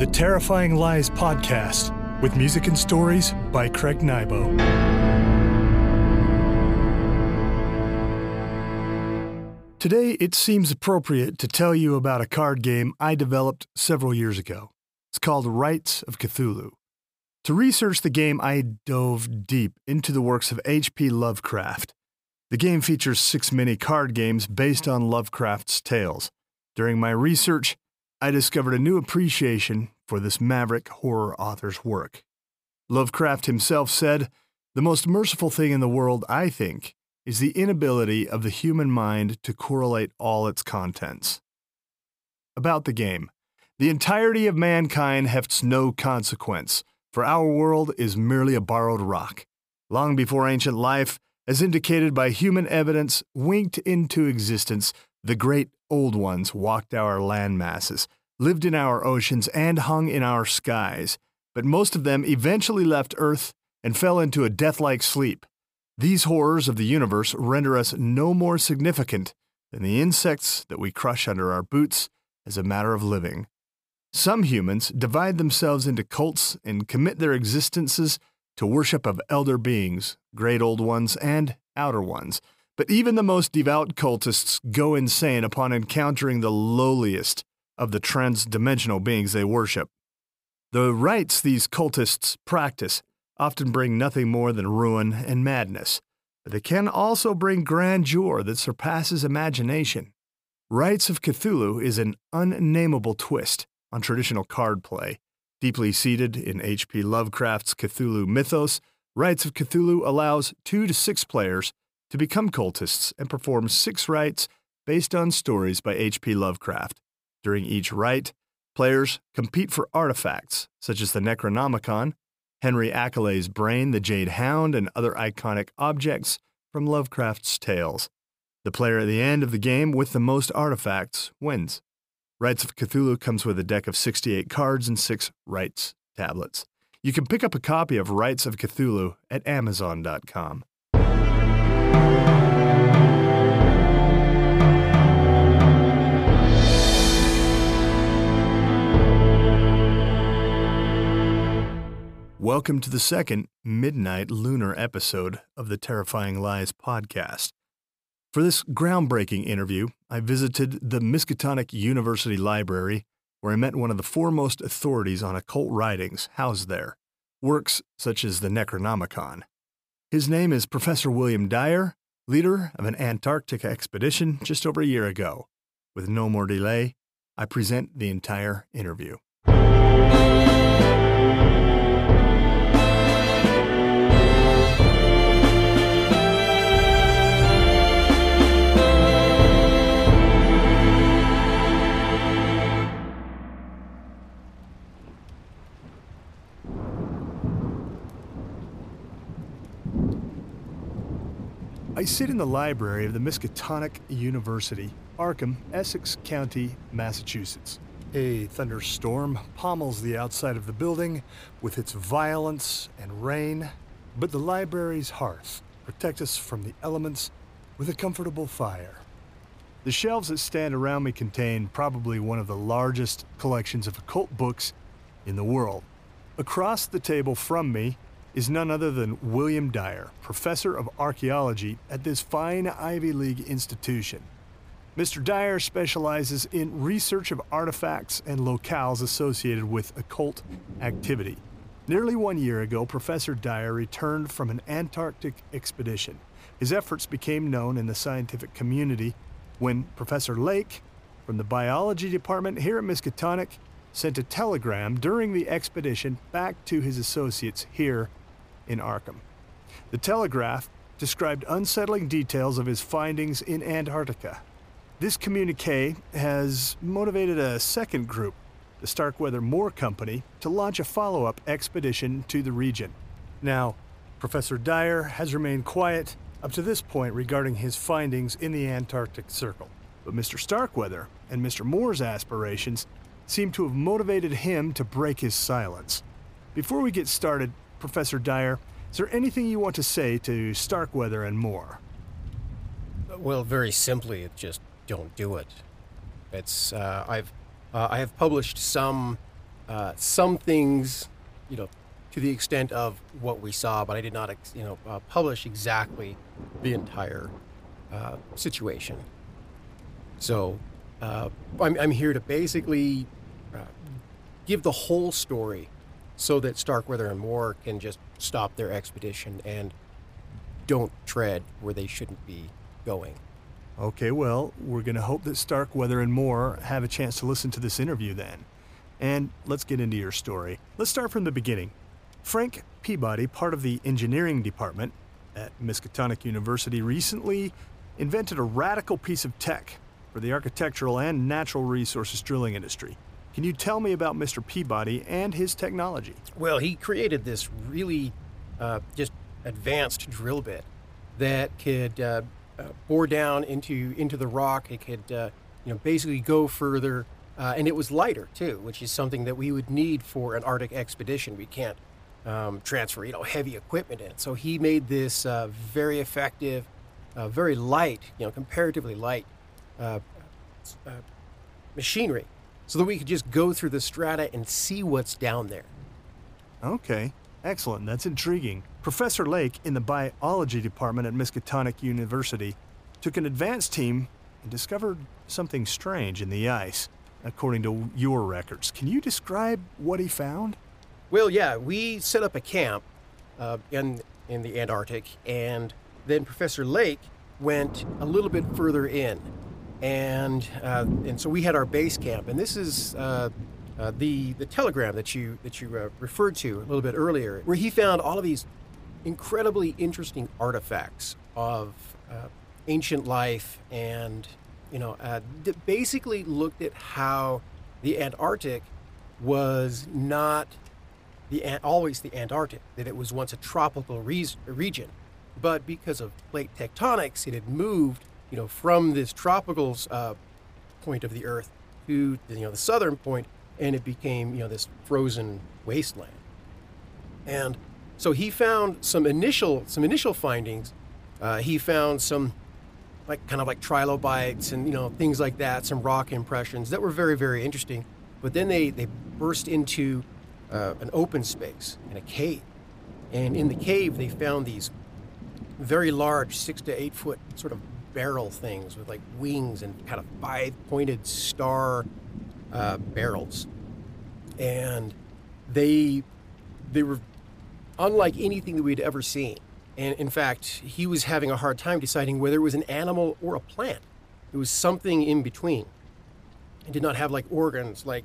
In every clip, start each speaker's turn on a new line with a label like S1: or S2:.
S1: The Terrifying Lies podcast with music and stories by Craig Nybo. Today, it seems appropriate to tell you about a card game I developed several years ago. It's called Rites of Cthulhu. To research the game, I dove deep into the works of H.P. Lovecraft. The game features six mini card games based on Lovecraft's tales. During my research, I discovered a new appreciation for this maverick horror author's work. Lovecraft himself said, The most merciful thing in the world, I think, is the inability of the human mind to correlate all its contents. About the game The entirety of mankind hefts no consequence, for our world is merely a borrowed rock. Long before ancient life, as indicated by human evidence, winked into existence, the great old ones walked our land masses, lived in our oceans, and hung in our skies, but most of them eventually left Earth and fell into a deathlike sleep. These horrors of the universe render us no more significant than the insects that we crush under our boots as a matter of living. Some humans divide themselves into cults and commit their existences to worship of elder beings, great old ones, and outer ones. But even the most devout cultists go insane upon encountering the lowliest of the transdimensional beings they worship. The rites these cultists practice often bring nothing more than ruin and madness, but they can also bring grandeur that surpasses imagination. Rites of Cthulhu is an unnameable twist on traditional card play. Deeply seated in H.P. Lovecraft's Cthulhu mythos, Rites of Cthulhu allows two to six players to become cultists and perform six rites based on stories by H.P. Lovecraft. During each rite, players compete for artifacts such as the Necronomicon, Henry Akeley's brain, the Jade Hound, and other iconic objects from Lovecraft's tales. The player at the end of the game with the most artifacts wins. Rites of Cthulhu comes with a deck of 68 cards and six rites tablets. You can pick up a copy of Rites of Cthulhu at Amazon.com. Welcome to the second midnight lunar episode of the Terrifying Lies podcast. For this groundbreaking interview, I visited the Miskatonic University Library, where I met one of the foremost authorities on occult writings housed there, works such as the Necronomicon. His name is Professor William Dyer, leader of an Antarctic expedition just over a year ago. With no more delay, I present the entire interview. I sit in the library of the Miskatonic University, Arkham, Essex County, Massachusetts. A thunderstorm pommels the outside of the building with its violence and rain, but the library's hearth protects us from the elements with a comfortable fire. The shelves that stand around me contain probably one of the largest collections of occult books in the world. Across the table from me is none other than William Dyer, professor of archaeology at this fine Ivy League institution. Mr. Dyer specializes in research of artifacts and locales associated with occult activity. Nearly one year ago, Professor Dyer returned from an Antarctic expedition. His efforts became known in the scientific community when Professor Lake, from the biology department here at Miskatonic, sent a telegram during the expedition back to his associates here in Arkham. The Telegraph described unsettling details of his findings in Antarctica. This communique has motivated a second group, the Starkweather Moore Company, to launch a follow up expedition to the region. Now, Professor Dyer has remained quiet up to this point regarding his findings in the Antarctic Circle, but Mr. Starkweather and Mr. Moore's aspirations seem to have motivated him to break his silence. Before we get started, Professor Dyer, is there anything you want to say to Starkweather and Moore?
S2: Well, very simply, just don't do it. It's uh, I've uh, I have published some uh, some things, you know, to the extent of what we saw, but I did not, you know, uh, publish exactly the entire uh, situation. So uh, I'm, I'm here to basically give the whole story so that Starkweather and Moore can just stop their expedition and don't tread where they shouldn't be going.
S1: Okay, well, we're going to hope that Starkweather and Moore have a chance to listen to this interview then. And let's get into your story. Let's start from the beginning. Frank Peabody, part of the engineering department at Miskatonic University, recently invented a radical piece of tech for the architectural and natural resources drilling industry. Can you tell me about Mr. Peabody and his technology?
S2: Well, he created this really uh, just advanced drill bit that could uh, uh, bore down into into the rock. It could uh, you know basically go further, uh, and it was lighter too, which is something that we would need for an Arctic expedition. We can't um, transfer you know heavy equipment in. So he made this very effective, very light, you know, comparatively light machinery so that we could just go through the strata and see what's down there.
S1: Okay, excellent. That's intriguing. Professor Lake in the biology department at Miskatonic University took an advanced team and discovered something strange in the ice, according to your records. Can you describe what he found?
S2: Well, yeah, we set up a camp uh, in in the Antarctic, and then Professor Lake went a little bit further in and uh, and so we had our base camp, and this is uh, uh, the the telegram that you that you uh, referred to a little bit earlier, where he found all of these incredibly interesting artifacts of uh, ancient life, and you know, uh, basically looked at how the Antarctic was not the always the Antarctic, that it was once a tropical re- region, but because of plate tectonics, it had moved you know, from this tropical uh, point of the Earth to you know the southern point, and it became you know this frozen wasteland. And so he found some initial some initial findings. Uh, he found some like kind of like trilobites and you know things like that, some rock impressions that were very very interesting. But then they they burst into uh, an open space in a cave, and in the cave they found these very large six to eight foot sort of barrel things with like wings and kind of five pointed star uh, barrels. And they they were unlike anything that we'd ever seen. And in fact, he was having a hard time deciding whether it was an animal or a plant. It was something in between. It did not have like organs like,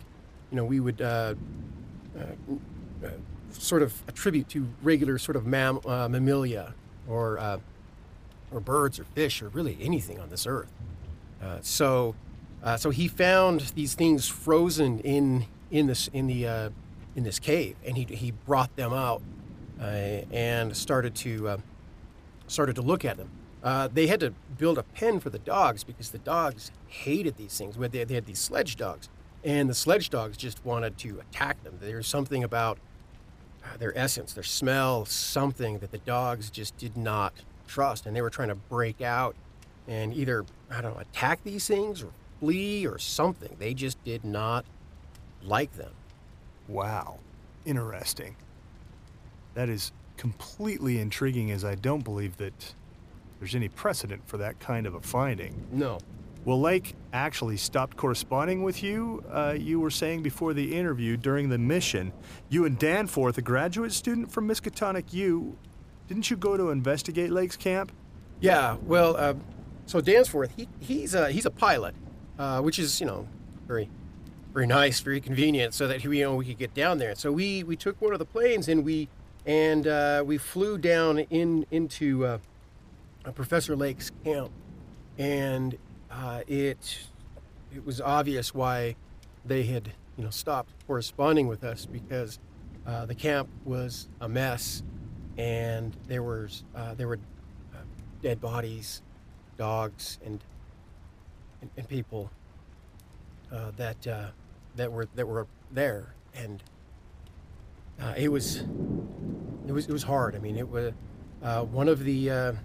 S2: you know, we would uh, uh, uh, sort of attribute to regular sort of mam- uh, mammalia or uh, or birds or fish or really anything on this earth. Uh, so, uh, so he found these things frozen in in this in the uh, in this cave, and he he brought them out uh, and started to uh, started to look at them. Uh, they had to build a pen for the dogs because the dogs hated these things. They, they had these sledge dogs, and the sledge dogs just wanted to attack them. There's something about their essence, their smell, something that the dogs just did not trust, and they were trying to break out and either I don't know attack these things or flee or something. They just did not like them.
S1: Wow, interesting. That is completely intriguing, as I don't believe that there's any precedent for that kind of a finding.
S2: No.
S1: Well, Lake actually stopped corresponding with you. Uh, you were saying before the interview during the mission, you and Danforth, a graduate student from Miskatonic U, didn't you go to investigate Lake's camp?
S2: Yeah, well, uh, so Danforth, he, he's a he's a pilot, uh, which is you know very very nice, very convenient, so that you know we could get down there. So we we took one of the planes and we and uh, we flew down in into uh, Professor Lake's camp, and uh, it it was obvious why they had you know stopped corresponding with us because uh, the camp was a mess and there was uh, there were uh, dead bodies, dogs, and and, and people uh, that uh, that were that were there, and uh, it was it was it was hard. I mean, it was uh, one of the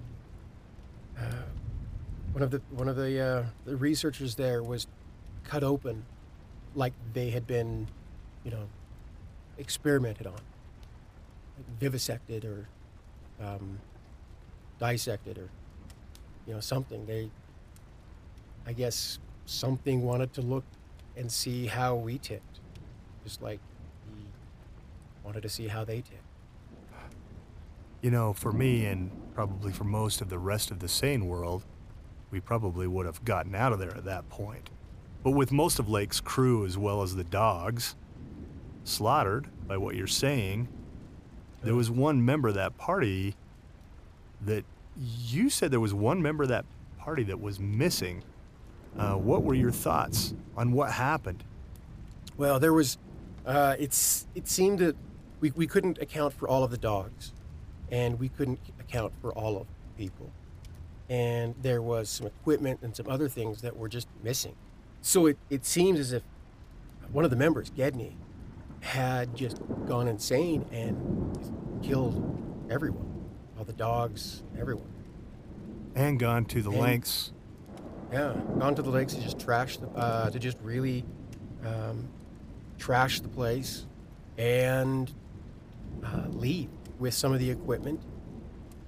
S2: one of the one of the the researchers there was cut open like they had been, you know, experimented on, vivisected or um, dissected or you know something. They, I guess, something wanted to look and see how we ticked, just like we wanted to see how they ticked.
S1: You know, for me and probably for most of the rest of the sane world, we probably would have gotten out of there at that point. But with most of Lake's crew as well as the dogs slaughtered, by what you're saying, there was one member of that party that you said there was one member of that party that was missing. Uh, what were your thoughts on what happened?
S2: Well, there was. Uh, it's it seemed that we, we couldn't account for all of the dogs, and we couldn't account for all of the people, and there was some equipment and some other things that were just missing. So it, it seems as if one of the members, Gedney, had just gone insane and killed everyone, all the dogs, everyone.
S1: And gone to the
S2: And-
S1: lengths.
S2: Yeah, gone to the lakes to just trash the, uh, to just really um, trash the place and uh, leave with some of the equipment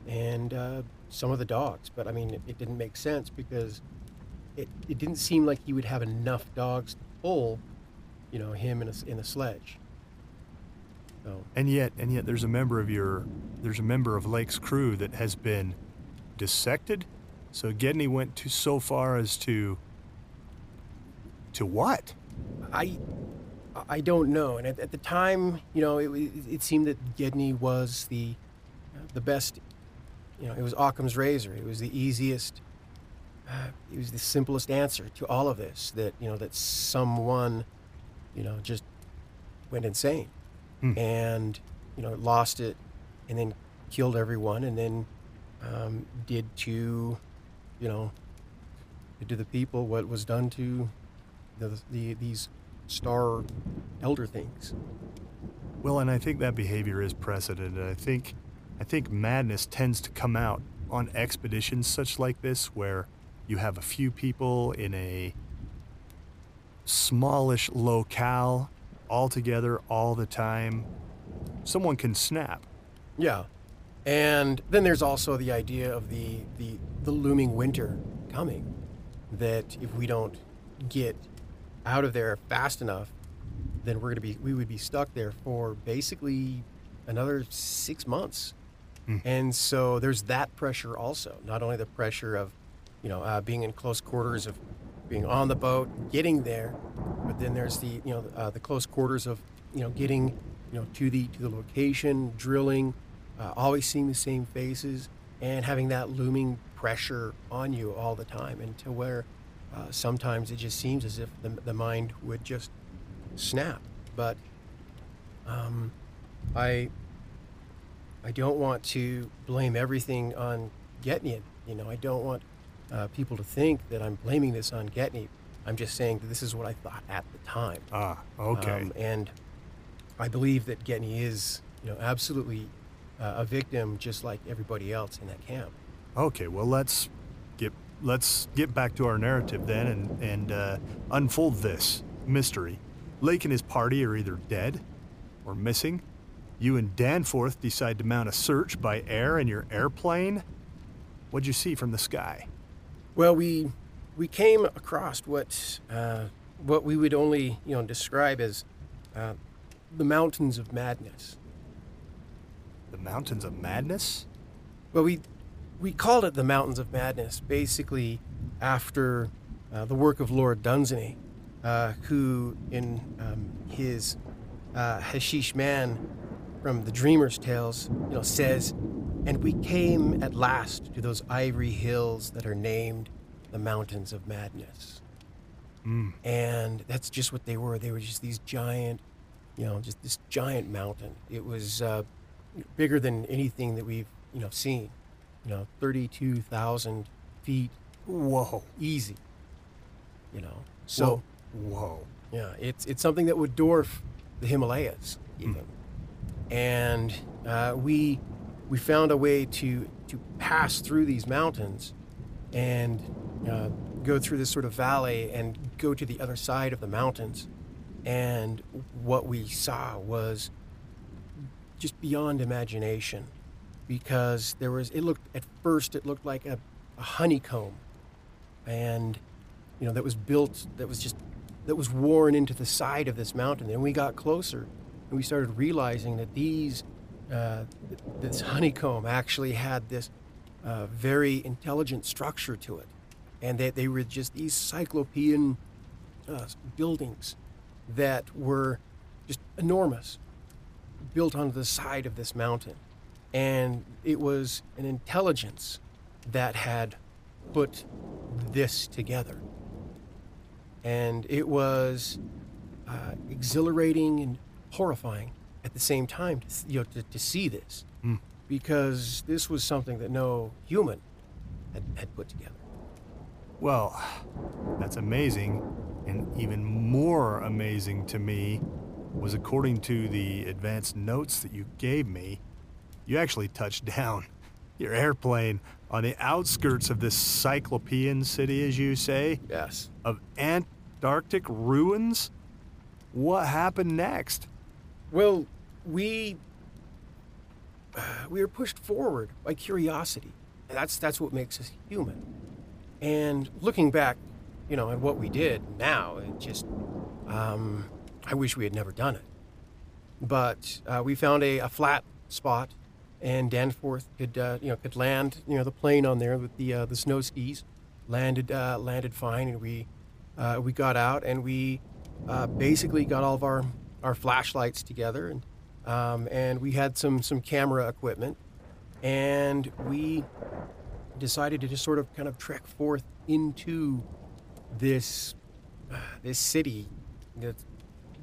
S2: and uh, some of the dogs. But I mean, it, it didn't make sense because it, it didn't seem like he would have enough dogs to pull, you know, him in a, in a sledge. So
S1: And yet, and yet, there's a member of your, there's a member of Lake's crew that has been dissected. So Gedney went to so far as to, to what?
S2: I I don't know. And at, at the time, you know, it, it, it seemed that Gedney was the the best. You know, it was Occam's razor. It was the easiest. Uh, it was the simplest answer to all of this. That you know that someone, you know, just went insane,
S1: Hmm.
S2: and you know lost it, and then killed everyone, and then um, did to, you know, to the people what was done to the, the these star elder things.
S1: Well, and I think that behavior is precedented. I think, I think madness tends to come out on expeditions such like this, where you have a few people in a smallish locale, all together all the time. Someone can snap.
S2: Yeah, and then there's also the idea of the the, the looming winter coming. That if we don't get out of there fast enough, then we're gonna be we would be stuck there for basically another six months.
S1: Hmm.
S2: And so there's that pressure also. Not only the pressure of, you know, uh, being in close quarters of being on the boat, getting there, but then there's the you know uh, the close quarters of you know getting you know to the to the location, drilling, uh, always seeing the same faces, and having that looming pressure on you all the time, and to where uh, sometimes it just seems as if the, the mind would just snap. But um, I I don't want to blame everything on Gedney. You know, I don't want uh, people to think that I'm blaming this on Gedney. I'm just saying that this is what I thought at the time.
S1: Ah, okay.
S2: Um, and I believe that Gedney is, you know, absolutely uh, a victim, just like everybody else in that camp.
S1: Okay, well let's get let's get back to our narrative then and and uh, unfold this mystery. Lake and his party are either dead or missing. You and Danforth decide to mount a search by air in your airplane. What'd you see from the sky?
S2: Well, we we came across what uh, what we would only you know describe as uh, the mountains of madness.
S1: The mountains of madness?
S2: Well, we we called it the Mountains of Madness, basically after uh, the work of Lord Dunsany, uh, who in um, his uh, Hashish Man from the Dreamer's Tales, you know, says, "And we came at last to those ivory hills that are named the Mountains of Madness."
S1: Mm.
S2: and that's just what they were. They were just these giant, you know, just this giant mountain. It was uh, bigger than anything that we've you know seen. You know, thirty-two thousand feet,
S1: Whoa.
S2: easy. You know, so
S1: whoa. whoa.
S2: yeah, it's it's something that would dwarf the Himalayas even. And uh, we we found a way to to pass through these mountains and uh, go through this sort of valley and go to the other side of the mountains. And what we saw was just beyond imagination because there was it looked at first it looked like a, a honeycomb and you know that was built that was just that was worn into the side of this mountain and we got closer and we started realizing that these uh, this honeycomb actually had this uh, very intelligent structure to it. And that they were just these cyclopean uh, buildings that were just enormous built onto the side of this mountain. And it was an intelligence that had put this together. And it was uh, exhilarating and horrifying at the same time to, you know, to, to see this
S1: Mm.
S2: because this was something that no human had, had put together.
S1: Well, that's amazing. And even more amazing to me was according to the advanced notes that you gave me, you actually touched down your airplane on the outskirts of this cyclopean city, as you say,
S2: Yes.
S1: of Antarctic ruins. What happened next?
S2: Well, we we are pushed forward by curiosity. And that's that's what makes us human. And looking back, you know, at what we did now, it just um, I wish we had never done it. But uh, we found a, a flat spot, and Danforth could uh, you know could land you know the plane on there with the uh, the snow skis, landed uh, landed fine, and we uh, we got out and we uh, basically got all of our our flashlights together and um, and we had some some camera equipment, and we decided to just sort of kind of trek forth into this uh, this city that's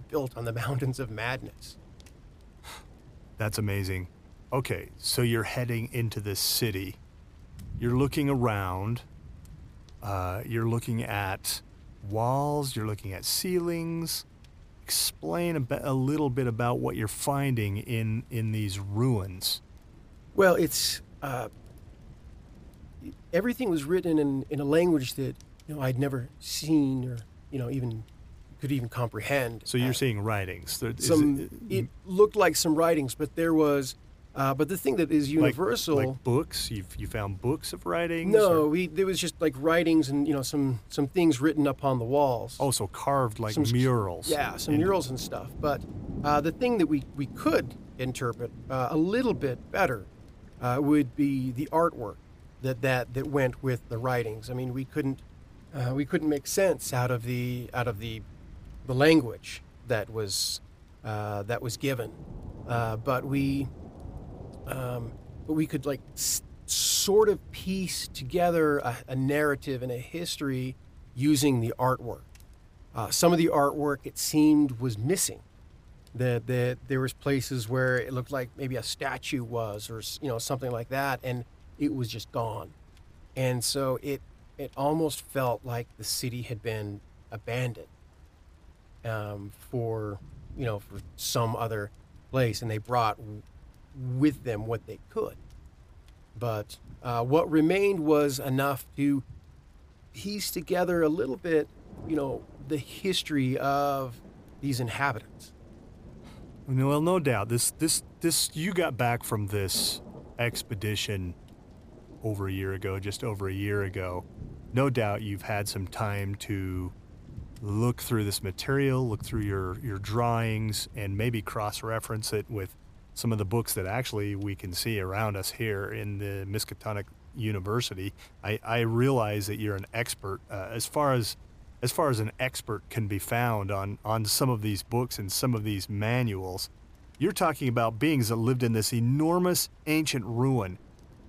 S2: built on the mountains of madness.
S1: That's amazing. Okay, so you're heading into this city. You're looking around. Uh, you're looking at walls. You're looking at ceilings. Explain a, bit, a little bit about what you're finding in in these ruins.
S2: Well, it's uh, everything was written in, in a language that you know I'd never seen or you know even could even comprehend.
S1: So you're
S2: Uh,
S1: seeing writings. There, is
S2: some.
S1: it,
S2: It looked like some writings, but there was. Uh, but the thing that is universal.
S1: like, books. You you found books of writings.
S2: no,
S1: or-
S2: we there was just like writings and you know some some things written up on the walls.
S1: oh, so carved like
S2: Some
S1: murals.
S2: Yeah, some
S1: And-
S2: murals and stuff. But uh, the thing that we, we could interpret uh, a little bit better uh, would be the artwork that, that, that went with the writings. I mean, we couldn't uh, we couldn't make sense out of the out of the the language that was uh, that was given, uh, but we um, but we could like s- sort of piece together a, a narrative and a history using the artwork. Uh, some of the artwork it seemed was missing. That that there was places where it looked like maybe a statue was, or you know something like that, and it was just gone. And so it it almost felt like the city had been abandoned um, for you know for some other place, and they brought with them what they could. But uh, what remained was enough to piece together a little bit, you know, the history of these inhabitants.
S1: Well, no doubt. This, this, this. You got back from this expedition over a year ago, just over a year ago. No doubt you've had some time to look through this material, look through your your drawings, and maybe cross-reference it with some of the books that actually we can see around us here in the Miskatonic University. I, I realize that you're an expert uh, as far as as far as an expert can be found on on some of these books and some of these manuals. You're talking about beings that lived in this enormous ancient ruin.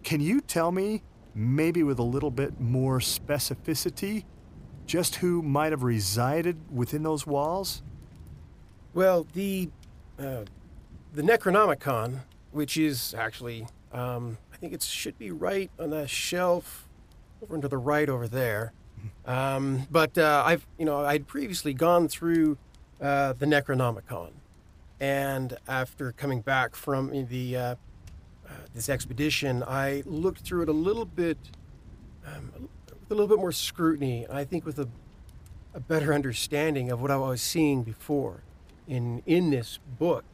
S1: Can you tell me, maybe with a little bit more specificity, just who might have resided within those walls?
S2: Well, the uh, the Necronomicon, which is actually, um, I think it should be right on the shelf over into the right over there. Um, but uh, I've, you know, I'd previously gone through uh, the Necronomicon, and after coming back from the uh, uh, this expedition, I looked through it a little bit, um, with a little bit more scrutiny. I think with a a better understanding of what I was seeing before in in this book.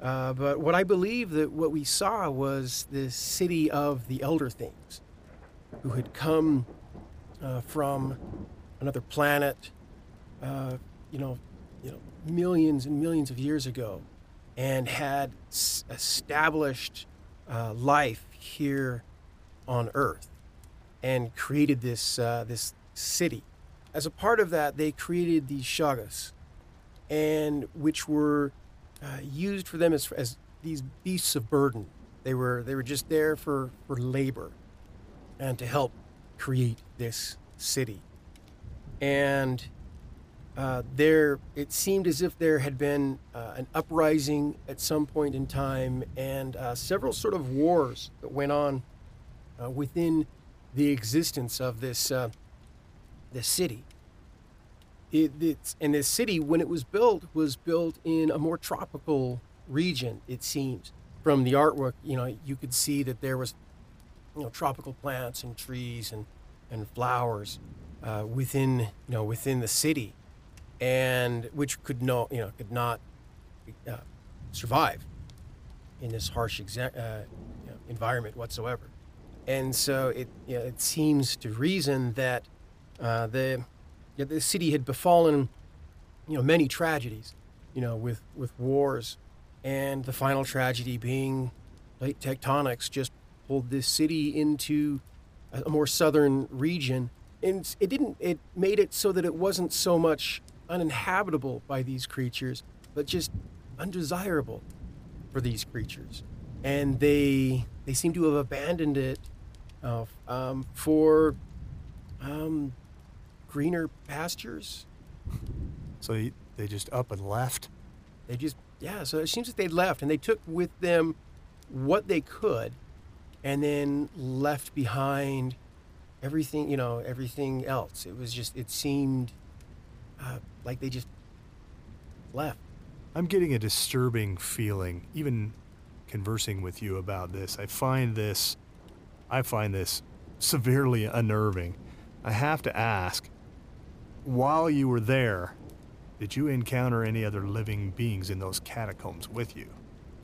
S2: Uh, but what I believe that what we saw was the city of the Elder Things, who had come uh, from another planet, uh, you know, you know, millions and millions of years ago, and had s- established uh, life here on Earth, and created this uh, this city. As a part of that, they created these shoggoths, and which were uh, used for them as, as these beasts of burden. They were they were just there for, for labor and to help create this city. And uh, there, it seemed as if there had been uh, an uprising at some point in time, and uh, several sort of wars that went on uh, within the existence of this uh, this city. It, it's, and this city, when it was built, was built in a more tropical region. It seems from the artwork, you know, you could see that there was, you know, tropical plants and trees and and flowers uh, within, you know, within the city, and which could no, you know, could not uh, survive in this harsh exa- uh, you know, environment whatsoever. And so it, you know, it seems to reason that uh, the the city had befallen, you know, many tragedies, you know, with, with wars, and the final tragedy being plate tectonics just pulled this city into a, a more southern region, and it didn't. It made it so that it wasn't so much uninhabitable by these creatures, but just undesirable for these creatures, and they they seem to have abandoned it uh, um, for um, greener pastures.
S1: So they, they just up and left.
S2: They just, yeah, so it seems that they left and they took with them what they could and then left behind everything, you know, everything else. It was just, it seemed uh, like they just left.
S1: I'm getting a disturbing feeling, even conversing with you about this. I find this, I find this severely unnerving. I have to ask, while you were there, did you encounter any other living beings in those catacombs with you?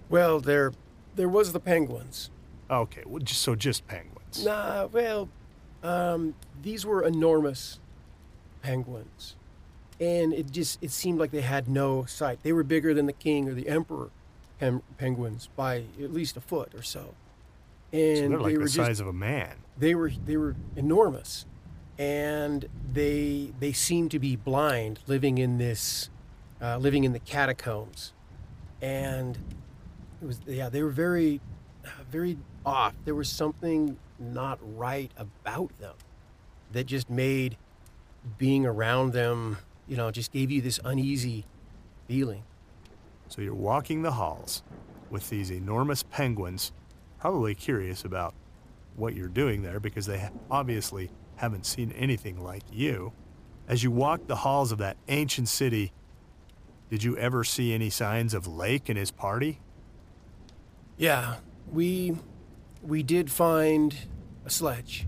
S2: Well, there, there was the penguins.
S1: Okay, well, just, so just penguins.
S2: Nah, well, um, these were enormous penguins, and it just it seemed like they had no sight. They were bigger than the king or the emperor pen- penguins by at least a foot or so, and
S1: so they're like
S2: they
S1: the
S2: were
S1: size
S2: just
S1: of a man.
S2: they were they were enormous, and they they seemed to be blind, living in this, uh, living in the catacombs, and it was yeah they were very, very off. There was something not right about them, that just made being around them, you know, just gave you this uneasy feeling.
S1: So you're walking the halls with these enormous penguins, probably curious about what you're doing there because they obviously haven't seen anything like you. As you walked the halls of that ancient city, did you ever see any signs of Lake and his party?
S2: Yeah, we we did find a sledge,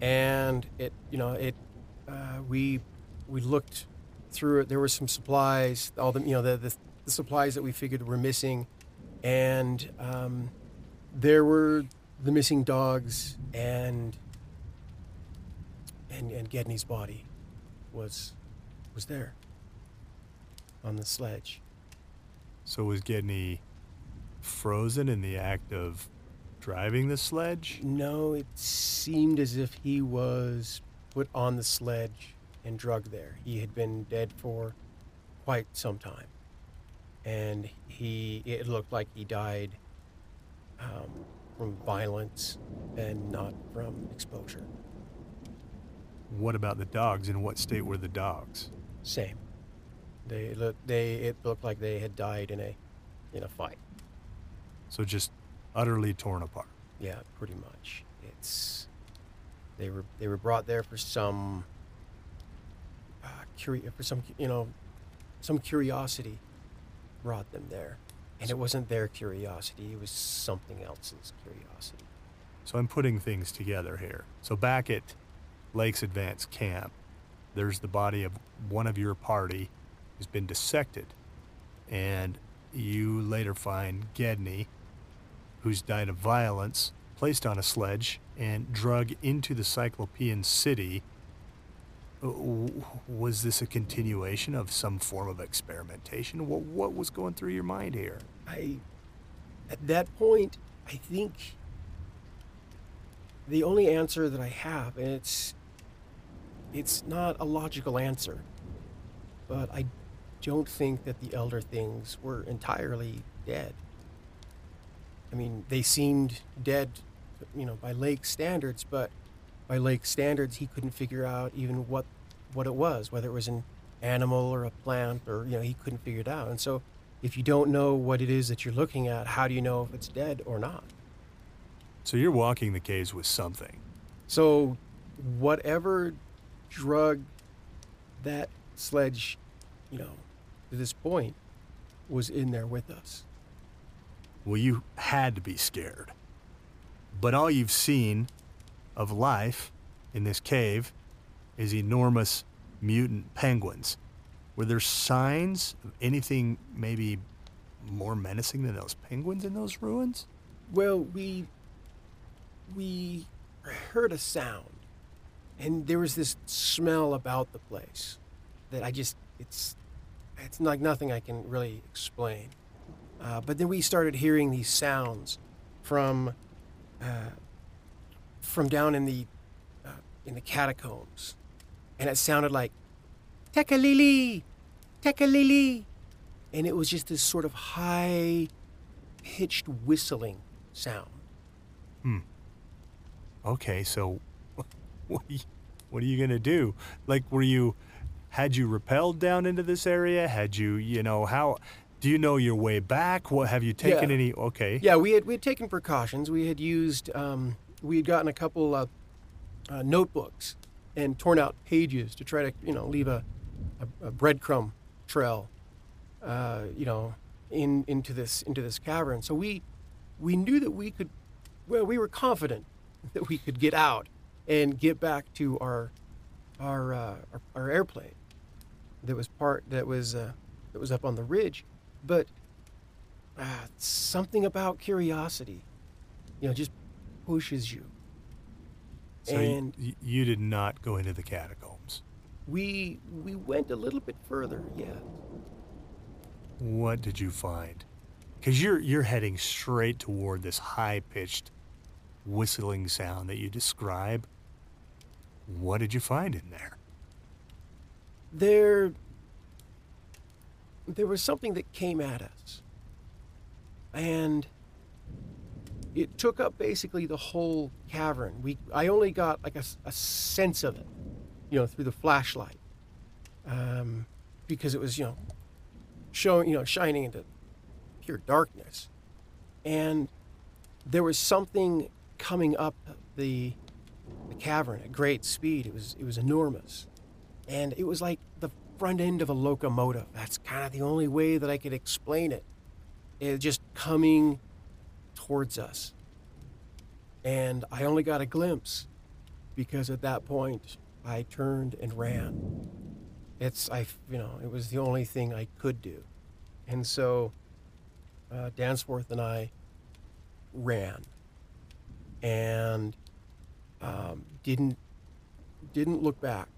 S2: and it you know it uh, we we looked through it. There were some supplies, all the you know the the, the supplies that we figured were missing, and um, there were the missing dogs and and and Gedney's body was was there on the sledge.
S1: So was Gedney frozen in the act of driving the sledge?
S2: No, it seemed as if he was put on the sledge and drugged there. He had been dead for quite some time. And he, it looked like he died um, from violence and not from exposure.
S1: What about the dogs? In what state were the dogs?
S2: Same. They look, they, it looked like they had died in a, in a fight.
S1: So just utterly torn apart.
S2: Yeah, pretty much. It's they were they were brought there for some uh, curi- for some you know some curiosity brought them there, and it wasn't their curiosity; it was something else's curiosity.
S1: So I'm putting things together here. So back at Lakes Advance Camp, there's the body of one of your party who's been dissected. And you later find Gedney, who's died of violence, placed on a sledge, and drug into the Cyclopean city. Uh, Was this a continuation of some form of experimentation? What, what was going through your mind here?
S2: I, at that point, I think the only answer that I have, and it's, it's not a logical answer, but I don't think that the Elder Things were entirely dead. I mean, they seemed dead, you know, by Lake standards, but by Lake standards, he couldn't figure out even what, what it was, whether it was an animal or a plant, or you know, he couldn't figure it out. And so, if you don't know what it is that you're looking at, how do you know if it's dead or not?
S1: So you're walking the caves with something.
S2: So, whatever drug that sledge, you know, to this point, was in there with us.
S1: Well, you had to be scared. But all you've seen of life in this cave is enormous mutant penguins. Were there signs of anything maybe more menacing than those penguins in those ruins?
S2: Well, we we heard a sound, and there was this smell about the place that I just it's it's like nothing I can really explain. Uh, but then we started hearing these sounds from uh, from down in the uh, in the catacombs, and it sounded like Tekeli-li, Tekeli-li, and it was just this sort of high pitched whistling sound. Hmm.
S1: Okay, so what are you, what are you going to do? Like were you had you repelled down into this area? Had you, you know, how do you know your way back? What have you taken
S2: Yeah.
S1: any okay.
S2: Yeah, we had we had taken precautions. We had used um, we had gotten a couple of uh, notebooks and torn out pages to try to you know leave a, a, a breadcrumb trail, uh, you know, in into this into this cavern. So we we knew that we could. Well, we were confident that we could get out and get back to our our uh, our, our airplane that was part that was uh, that was up on the ridge, but uh, something about curiosity, you know, just pushes you.
S1: So
S2: and
S1: y- you did not go into the catacombs.
S2: we we went a little bit further, yeah.
S1: What did you find? Because you're you're heading straight toward this high pitched whistling sound that you describe. What did you find in there?
S2: There there was something that came at us. And it took up basically the whole cavern. We I only got like a sense of it, you know, through the flashlight. Um, because it was, you know, showing, you know, shining into pure darkness. And there was something coming up the the cavern at great speed. It was it was enormous. And it was like the front end of a locomotive. That's kind of the only way that I could explain it. It just coming towards us. And I only got a glimpse because at that point I turned and ran. It's I you know, it was the only thing I could do. And so uh, Dansworth and I ran and didn't didn't look back.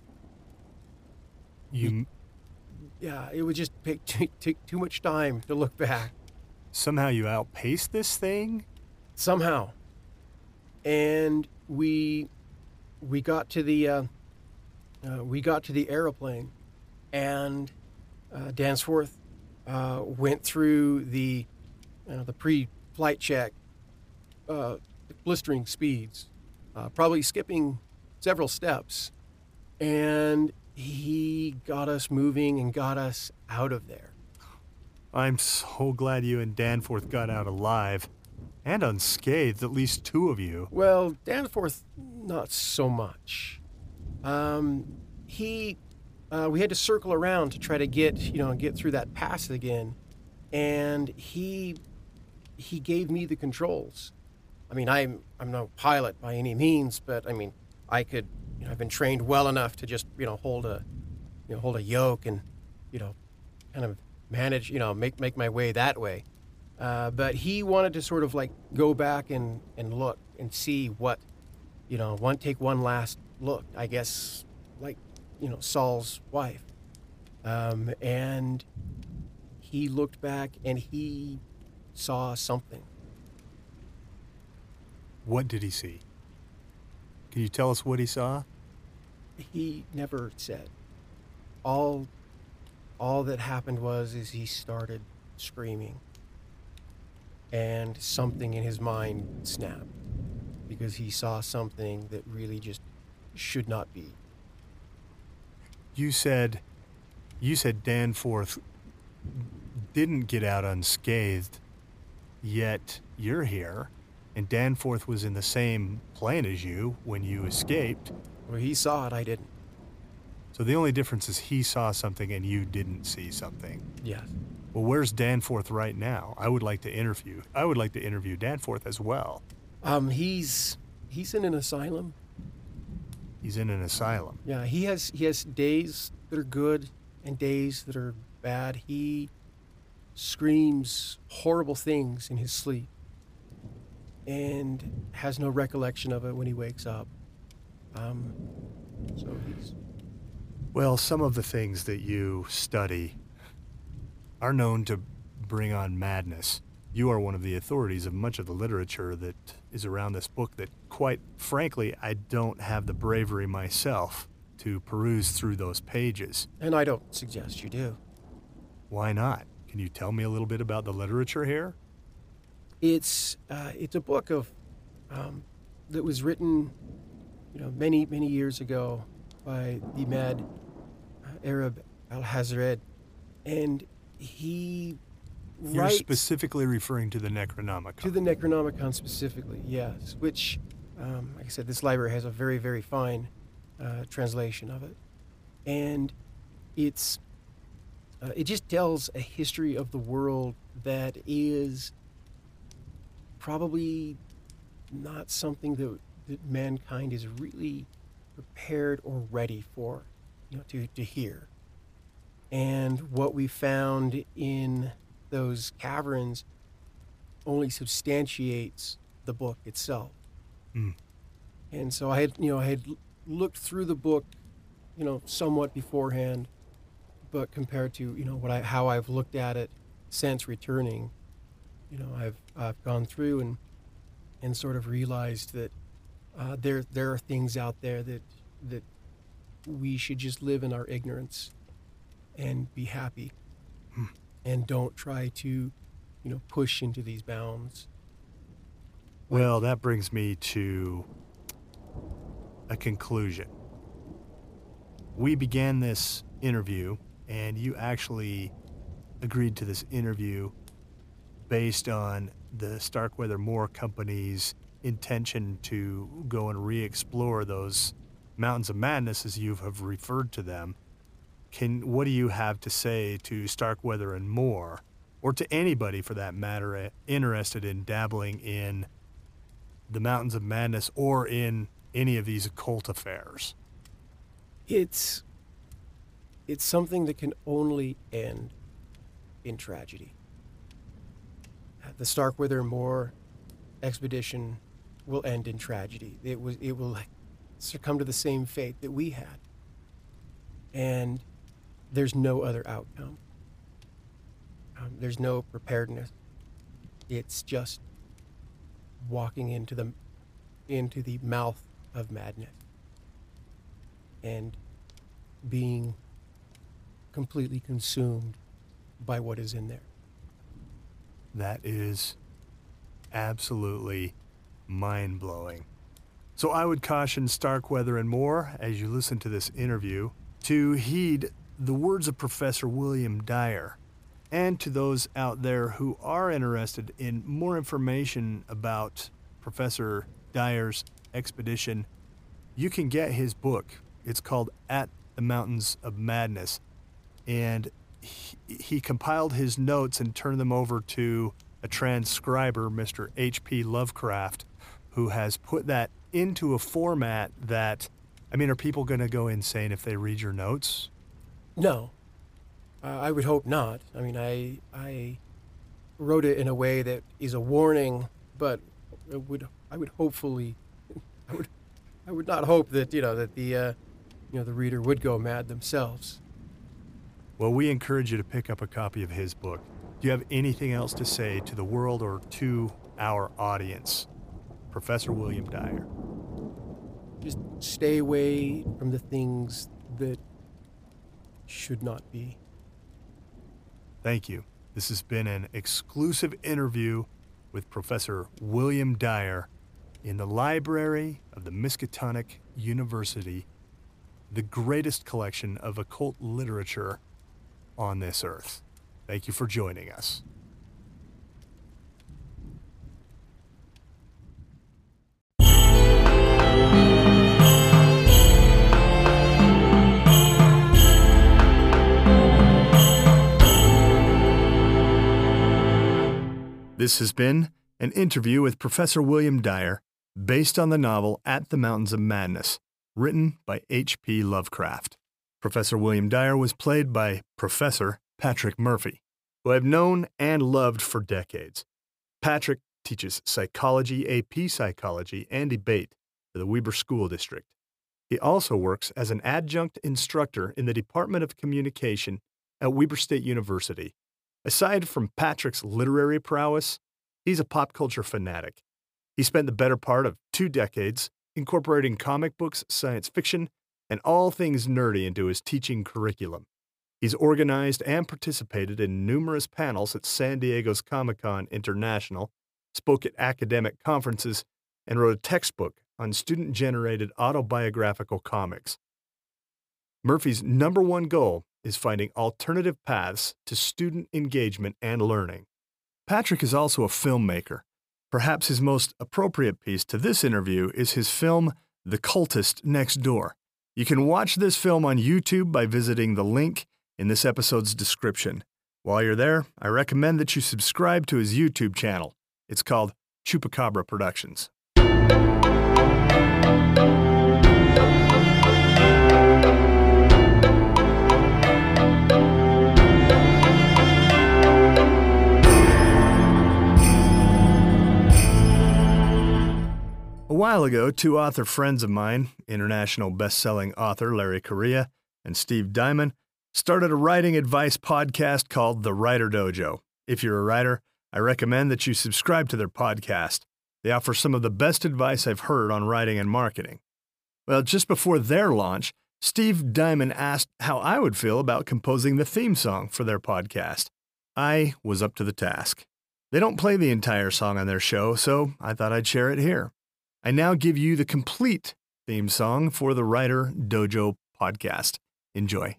S1: You
S2: Yeah, it would just take, take, too much time to look back
S1: somehow you outpaced this thing.
S2: somehow, and we we got to the uh, uh, we got to the aeroplane, and uh, Dansworth uh, went through the uh, the pre-flight check, uh, blistering speeds, uh, probably skipping several steps, and he got us moving and got us out of there.
S1: I'm so glad you and Danforth got out alive and unscathed, at least two of you.
S2: Well, Danforth, not so much. Um, he, uh, we had to circle around to try to get, you know, get through that pass again, and he, he gave me the controls. I mean, I'm I'm no pilot by any means, but I mean, I could, you know, I've been trained well enough to just, you know, hold a, you know, hold a yoke and, you know, kind of manage, you know, make make my way that way. Uh, but he wanted to sort of like go back and and look and see what, you know, one take one last look. I guess like, you know, Saul's wife, um, and he looked back and he saw something.
S1: What did he see? Can you tell us what he saw?
S2: He never said. All all that happened was is he started screaming. And something in his mind snapped because he saw something that really just should not be.
S1: You said you said Danforth didn't get out unscathed, yet you're here, and Danforth was in the same plane as you when you escaped.
S2: Well, he saw it, I didn't.
S1: So the only difference is he saw something and you didn't see something.
S2: Yes.
S1: Well, where's Danforth right now? I would like to interview. I would like to interview Danforth as well.
S2: Um, he's he's in an asylum.
S1: He's in an asylum.
S2: Yeah, he has he has days that are good and days that are bad. He screams horrible things in his sleep and has no recollection of it when he wakes up. Um, so he's
S1: Well, some of the things that you study are known to bring on madness. You are one of the authorities of much of the literature that is around this book that, quite frankly, I don't have the bravery myself to peruse through those pages.
S2: and I don't suggest you do.
S1: Why not? Can you tell me a little bit about the literature here?
S2: It's uh, it's a book of um, that was written, you know, many many years ago by the mad uh, Arab Alhazred, and he
S1: You're
S2: writes
S1: specifically referring to the Necronomicon.
S2: to the Necronomicon specifically, yes. Which, um, like I said, this library has a very very fine uh, translation of it, and it's uh, it just tells a history of the world that is probably not something that, that mankind is really prepared or ready for, you know, to, to hear. And what we found in those caverns only substantiates the book itself.
S1: Mm.
S2: And so I had, you know, I had looked through the book, you know, somewhat beforehand, but compared to, you know, what I how I've looked at it since returning, you know, I've I've gone through and and sort of realized that uh, there there are things out there that that we should just live in our ignorance and be happy
S1: Hmm.
S2: and don't try to, you know, push into these bounds.
S1: Well, that brings me to a conclusion. We began this interview, and you actually agreed to this interview based on the Starkweather Moore Company's intention to go and re explore those mountains of madness as you have referred to them. Can what do you have to say to Starkweather and Moore, or to anybody for that matter, eh, interested in dabbling in the mountains of madness or in any of these occult affairs?
S2: It's it's something that can only end in tragedy. The Starkweather Moore expedition will end in tragedy. It was it will succumb to the same fate that we had. And there's no other outcome. Um, there's no preparedness. It's just walking into the into the mouth of madness and being completely consumed by what is in there.
S1: That is absolutely mind blowing. So I would caution Starkweather and Moore, as you listen to this interview, to heed the words of Professor William Dyer. And to those out there who are interested in more information about Professor Dyer's expedition, you can get his book. It's called At the Mountains of Madness. And he, compiled his notes and turned them over to a transcriber, Mr. H.P. Lovecraft, who has put that into a format that, I mean, are people going to go insane if they read your notes?
S2: No. I would hope not. I mean, I I wrote it in a way that is a warning, but it would I would hopefully I would I would not hope that you know that the uh, you know the reader would go mad themselves.
S1: Well, we encourage you to pick up a copy of his book. Do you have anything else to say to the world or to our audience? Professor William Dyer.
S2: Just stay away from the things that should not be.
S1: Thank you. This has been an exclusive interview with Professor William Dyer in the library of the Miskatonic University, the greatest collection of occult literature on this earth. Thank you for joining us. This has been an interview with Professor William Dyer based on the novel At the Mountains of Madness, written by H.P. Lovecraft. Professor William Dyer was played by Professor Patrick Murphy, who I've known and loved for decades. Patrick teaches psychology, AP psychology, and debate for the Weber School District. He also works as an adjunct instructor in the Department of Communication at Weber State University Aside from Patrick's literary prowess, he's a pop culture fanatic. He spent the better part of two decades incorporating comic books, science fiction, and all things nerdy into his teaching curriculum. He's organized and participated in numerous panels at San Diego's Comic Con International, spoke at academic conferences, and wrote a textbook on student generated autobiographical comics. Murphy's number one goal is finding alternative paths to student engagement and learning. Patrick is also a filmmaker. Perhaps his most appropriate piece to this interview is his film, The Cultist Next Door. You can watch this film on YouTube by visiting the link in this episode's description. While you're there, I recommend that you subscribe to his YouTube channel. It's called Chupacabra Productions. While ago, two author friends of mine, international best-selling author Larry Correia and Steve Diamond, started a writing advice podcast called The Writer Dojo. If you're a writer, I recommend that you subscribe to their podcast. They offer some of the best advice I've heard on writing and marketing. Well, just before their launch, Steve Diamond asked how I would feel about composing the theme song for their podcast. I was up to the task. They don't play the entire song on their show, so I thought I'd share it here. I now give you the complete theme song for the Writer Dojo podcast. Enjoy.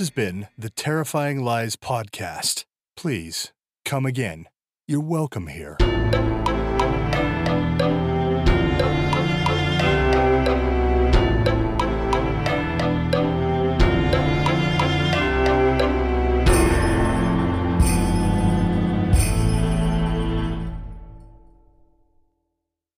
S1: Has been the Terrifying Lies podcast. Please come again. You're welcome here.